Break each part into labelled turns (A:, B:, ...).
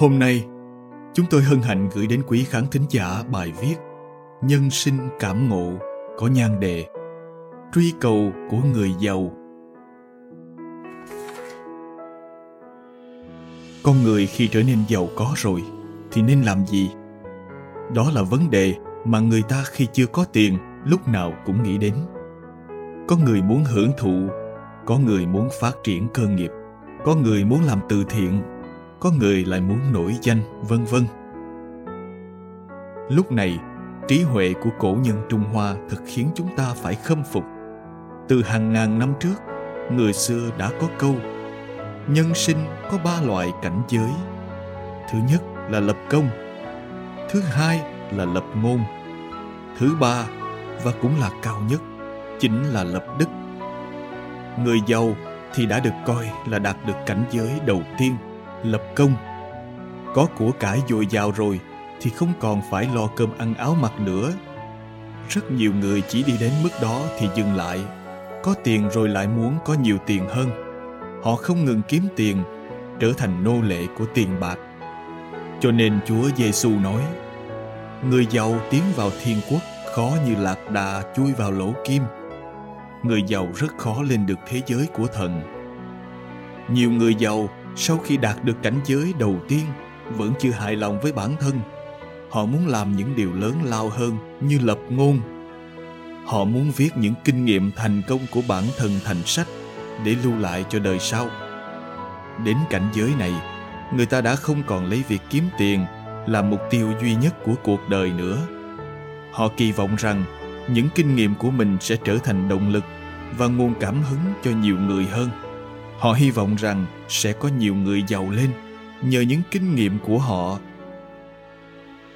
A: Hôm nay, chúng tôi hân hạnh gửi đến quý khán thính giả bài viết Nhân sinh cảm ngộ có nhan đề Truy cầu của người giàu Con người khi trở nên giàu có rồi thì nên làm gì? Đó là vấn đề mà người ta khi chưa có tiền lúc nào cũng nghĩ đến. Có người muốn hưởng thụ, có người muốn phát triển cơ nghiệp, có người muốn làm từ thiện có người lại muốn nổi danh, vân vân. Lúc này, trí huệ của cổ nhân Trung Hoa thật khiến chúng ta phải khâm phục. Từ hàng ngàn năm trước, người xưa đã có câu Nhân sinh có ba loại cảnh giới. Thứ nhất là lập công, thứ hai là lập ngôn, thứ ba và cũng là cao nhất chính là lập đức. Người giàu thì đã được coi là đạt được cảnh giới đầu tiên – lập công. Có của cải dồi dào rồi thì không còn phải lo cơm ăn áo mặc nữa. Rất nhiều người chỉ đi đến mức đó thì dừng lại. Có tiền rồi lại muốn có nhiều tiền hơn. Họ không ngừng kiếm tiền, trở thành nô lệ của tiền bạc. Cho nên chúa giêsu nói, người giàu tiến vào thiên quốc khó như lạc đà chui vào lỗ kim. Người giàu rất khó lên được thế giới của thần. Nhiều người giàu sau khi đạt được cảnh giới đầu tiên, vẫn chưa hài lòng với bản thân. Họ muốn làm những điều lớn lao hơn như lập ngôn. Họ muốn viết những kinh nghiệm thành công của bản thân thành sách để lưu lại cho đời sau. Đến cảnh giới này, người ta đã không còn lấy việc kiếm tiền là mục tiêu duy nhất của cuộc đời nữa. Họ kỳ vọng rằng những kinh nghiệm của mình sẽ trở thành động lực và nguồn cảm hứng cho nhiều người hơn họ hy vọng rằng sẽ có nhiều người giàu lên nhờ những kinh nghiệm của họ.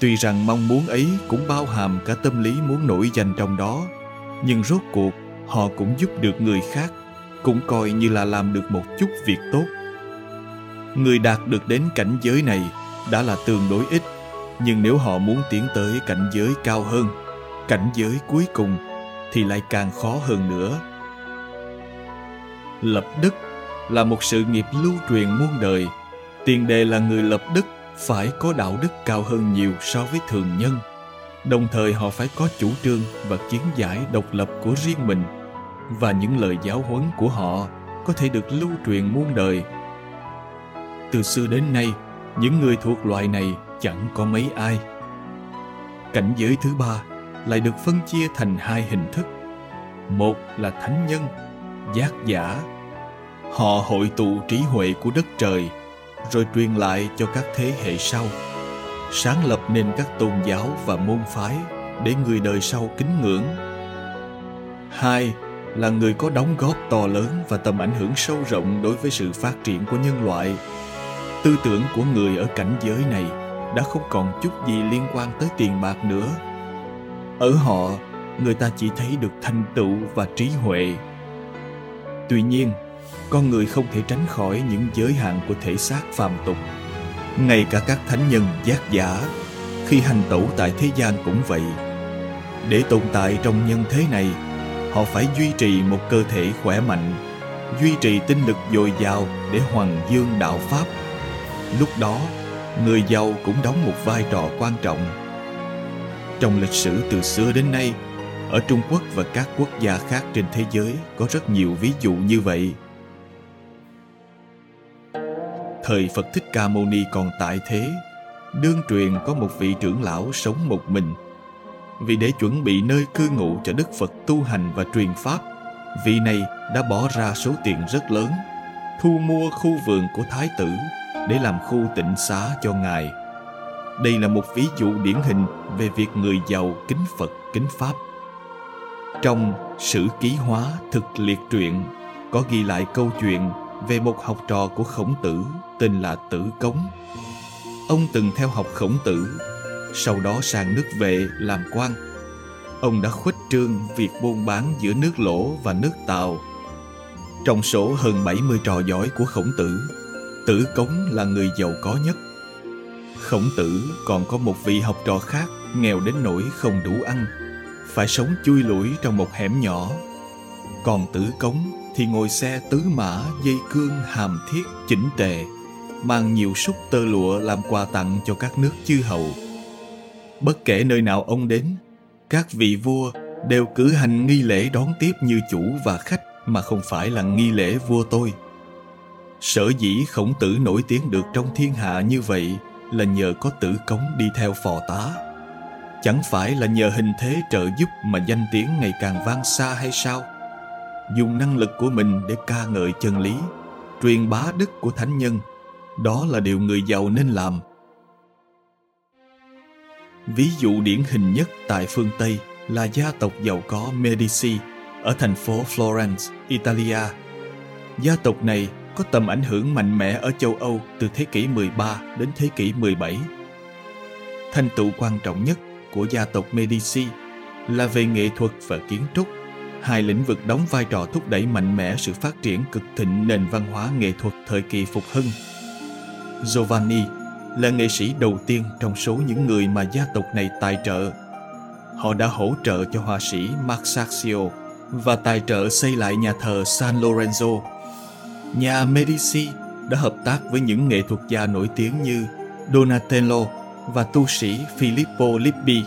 A: Tuy rằng mong muốn ấy cũng bao hàm cả tâm lý muốn nổi danh trong đó, nhưng rốt cuộc họ cũng giúp được người khác, cũng coi như là làm được một chút việc tốt. Người đạt được đến cảnh giới này đã là tương đối ít, nhưng nếu họ muốn tiến tới cảnh giới cao hơn, cảnh giới cuối cùng thì lại càng khó hơn nữa. Lập đức là một sự nghiệp lưu truyền muôn đời. Tiền đề là người lập đức, phải có đạo đức cao hơn nhiều so với thường nhân. Đồng thời họ phải có chủ trương và kiến giải độc lập của riêng mình. Và những lời giáo huấn của họ có thể được lưu truyền muôn đời. Từ xưa đến nay, những người thuộc loại này chẳng có mấy ai. Cảnh giới thứ ba lại được phân chia thành hai hình thức. Một là thánh nhân, giác giả họ hội tụ trí huệ của đất trời, rồi truyền lại cho các thế hệ sau. Sáng lập nên các tôn giáo và môn phái để người đời sau kính ngưỡng. Hai là người có đóng góp to lớn và tầm ảnh hưởng sâu rộng đối với sự phát triển của nhân loại. Tư tưởng của người ở cảnh giới này đã không còn chút gì liên quan tới tiền bạc nữa. Ở họ, người ta chỉ thấy được thành tựu và trí huệ. Tuy nhiên con người không thể tránh khỏi những giới hạn của thể xác phàm tục. Ngay cả các thánh nhân giác giả, khi hành tẩu tại thế gian cũng vậy. Để tồn tại trong nhân thế này, họ phải duy trì một cơ thể khỏe mạnh, duy trì tinh lực dồi dào để hoàng dương đạo pháp. Lúc đó, người giàu cũng đóng một vai trò quan trọng. Trong lịch sử từ xưa đến nay, ở trung quốc và các quốc gia khác trên thế giới có rất nhiều ví dụ như vậy thời Phật Thích Ca Mâu Ni còn tại thế, đương truyền có một vị trưởng lão sống một mình. Vì để chuẩn bị nơi cư ngụ cho Đức Phật tu hành và truyền Pháp, vị này đã bỏ ra số tiền rất lớn, thu mua khu vườn của Thái tử để làm khu tịnh xá cho Ngài. Đây là một ví dụ điển hình về việc người giàu kính Phật, kính Pháp. Trong Sử Ký Hóa Thực Liệt Truyện có ghi lại câu chuyện về một học trò của khổng tử tên là Tử Cống. Ông từng theo học khổng tử, sau đó sang nước vệ làm quan. Ông đã khuếch trương việc buôn bán giữa nước lỗ và nước tàu. Trong số hơn 70 trò giỏi của khổng tử, Tử Cống là người giàu có nhất. Khổng tử còn có một vị học trò khác nghèo đến nỗi không đủ ăn, phải sống chui lủi trong một hẻm nhỏ. Còn Tử Cống thì ngồi xe tứ mã dây cương hàm thiết chỉnh tề, mang nhiều súc tơ lụa làm quà tặng cho các nước chư hầu. Bất kể nơi nào ông đến, các vị vua đều cử hành nghi lễ đón tiếp như chủ và khách mà không phải là nghi lễ vua tôi. Sở dĩ khổng tử nổi tiếng được trong thiên hạ như vậy là nhờ có tử cống đi theo phò tá. Chẳng phải là nhờ hình thế trợ giúp mà danh tiếng ngày càng vang xa hay sao? Dùng năng lực của mình để ca ngợi chân lý, truyền bá đức của thánh nhân. Đó là điều người giàu nên làm. Ví dụ điển hình nhất tại phương Tây là gia tộc giàu có Medici ở thành phố Florence, Italia. Gia tộc này có tầm ảnh hưởng mạnh mẽ ở châu Âu từ thế kỷ 13 đến thế kỷ 17. Thành tựu quan trọng nhất của gia tộc Medici là về nghệ thuật và kiến trúc hai lĩnh vực đóng vai trò thúc đẩy mạnh mẽ sự phát triển cực thịnh nền văn hóa nghệ thuật thời kỳ phục hưng. Giovanni là nghệ sĩ đầu tiên trong số những người mà gia tộc này tài trợ. Họ đã hỗ trợ cho họa sĩ Masaccio và tài trợ xây lại nhà thờ San Lorenzo. Nhà Medici đã hợp tác với những nghệ thuật gia nổi tiếng như Donatello và tu sĩ Filippo Lippi.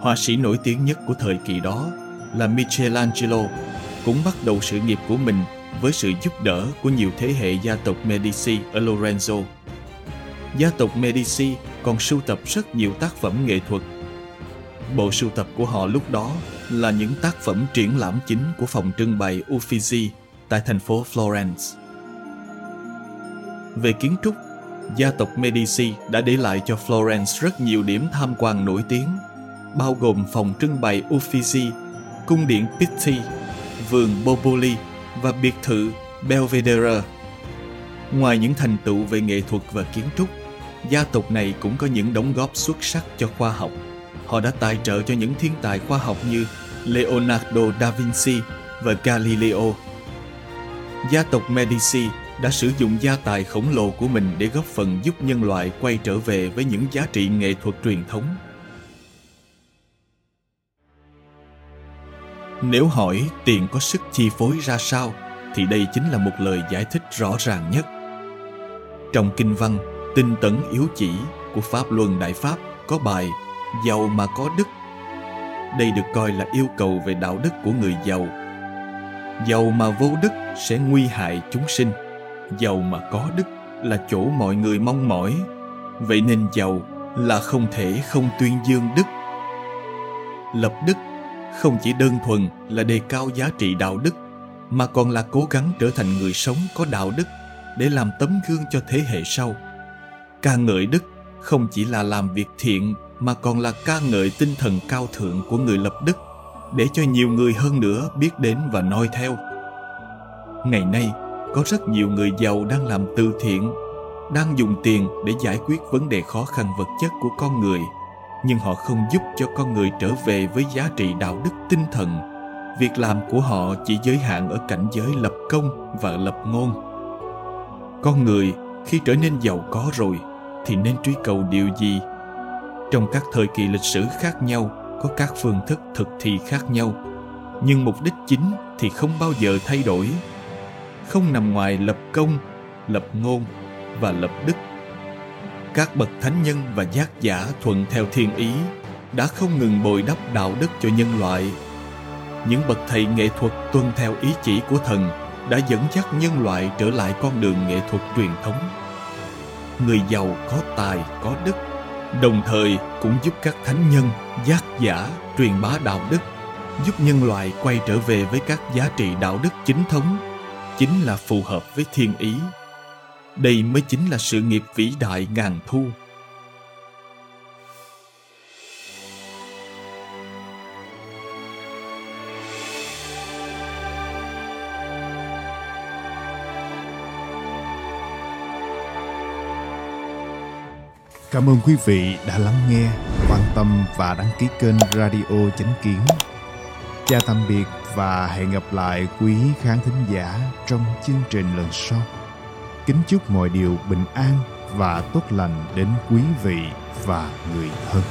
A: Họa sĩ nổi tiếng nhất của thời kỳ đó là Michelangelo cũng bắt đầu sự nghiệp của mình với sự giúp đỡ của nhiều thế hệ gia tộc Medici ở Lorenzo. Gia tộc Medici còn sưu tập rất nhiều tác phẩm nghệ thuật. Bộ sưu tập của họ lúc đó là những tác phẩm triển lãm chính của phòng trưng bày Uffizi tại thành phố Florence. Về kiến trúc, gia tộc Medici đã để lại cho Florence rất nhiều điểm tham quan nổi tiếng, bao gồm phòng trưng bày Uffizi cung điện Pitti, vườn Boboli và biệt thự Belvedere. Ngoài những thành tựu về nghệ thuật và kiến trúc, gia tộc này cũng có những đóng góp xuất sắc cho khoa học. Họ đã tài trợ cho những thiên tài khoa học như Leonardo da Vinci và Galileo. Gia tộc Medici đã sử dụng gia tài khổng lồ của mình để góp phần giúp nhân loại quay trở về với những giá trị nghệ thuật truyền thống Nếu hỏi tiền có sức chi phối ra sao, thì đây chính là một lời giải thích rõ ràng nhất. Trong kinh văn Tinh tấn yếu chỉ của Pháp Luân Đại Pháp có bài Giàu mà có đức. Đây được coi là yêu cầu về đạo đức của người giàu. Giàu mà vô đức sẽ nguy hại chúng sinh. Giàu mà có đức là chỗ mọi người mong mỏi. Vậy nên giàu là không thể không tuyên dương đức. Lập đức không chỉ đơn thuần là đề cao giá trị đạo đức, mà còn là cố gắng trở thành người sống có đạo đức để làm tấm gương cho thế hệ sau. Ca ngợi đức không chỉ là làm việc thiện, mà còn là ca ngợi tinh thần cao thượng của người lập đức, để cho nhiều người hơn nữa biết đến và noi theo. Ngày nay, có rất nhiều người giàu đang làm từ thiện, đang dùng tiền để giải quyết vấn đề khó khăn vật chất của con người nhưng họ không giúp cho con người trở về với giá trị đạo đức tinh thần. Việc làm của họ chỉ giới hạn ở cảnh giới lập công và lập ngôn. Con người khi trở nên giàu có rồi thì nên truy cầu điều gì? Trong các thời kỳ lịch sử khác nhau, có các phương thức thực thi khác nhau. Nhưng mục đích chính thì không bao giờ thay đổi. Không nằm ngoài lập công, lập ngôn và lập đức các bậc thánh nhân và giác giả thuận theo thiên ý, đã không ngừng bồi đắp đạo đức cho nhân loại. Những bậc thầy nghệ thuật tuân theo ý chỉ của thần đã dẫn dắt nhân loại trở lại con đường nghệ thuật truyền thống. Người giàu có tài, có đức, đồng thời cũng giúp các thánh nhân, giác giả truyền bá đạo đức, giúp nhân loại quay trở về với các giá trị đạo đức chính thống, chính là phù hợp với thiên ý. Đây mới chính là sự nghiệp vĩ đại ngàn thu.
B: Cảm ơn quý vị đã lắng nghe, quan tâm và đăng ký kênh Radio Chánh Kiến. Chào tạm biệt và hẹn gặp lại quý khán thính giả trong chương trình lần sau kính chúc mọi điều bình an và tốt lành đến quý vị và người thân.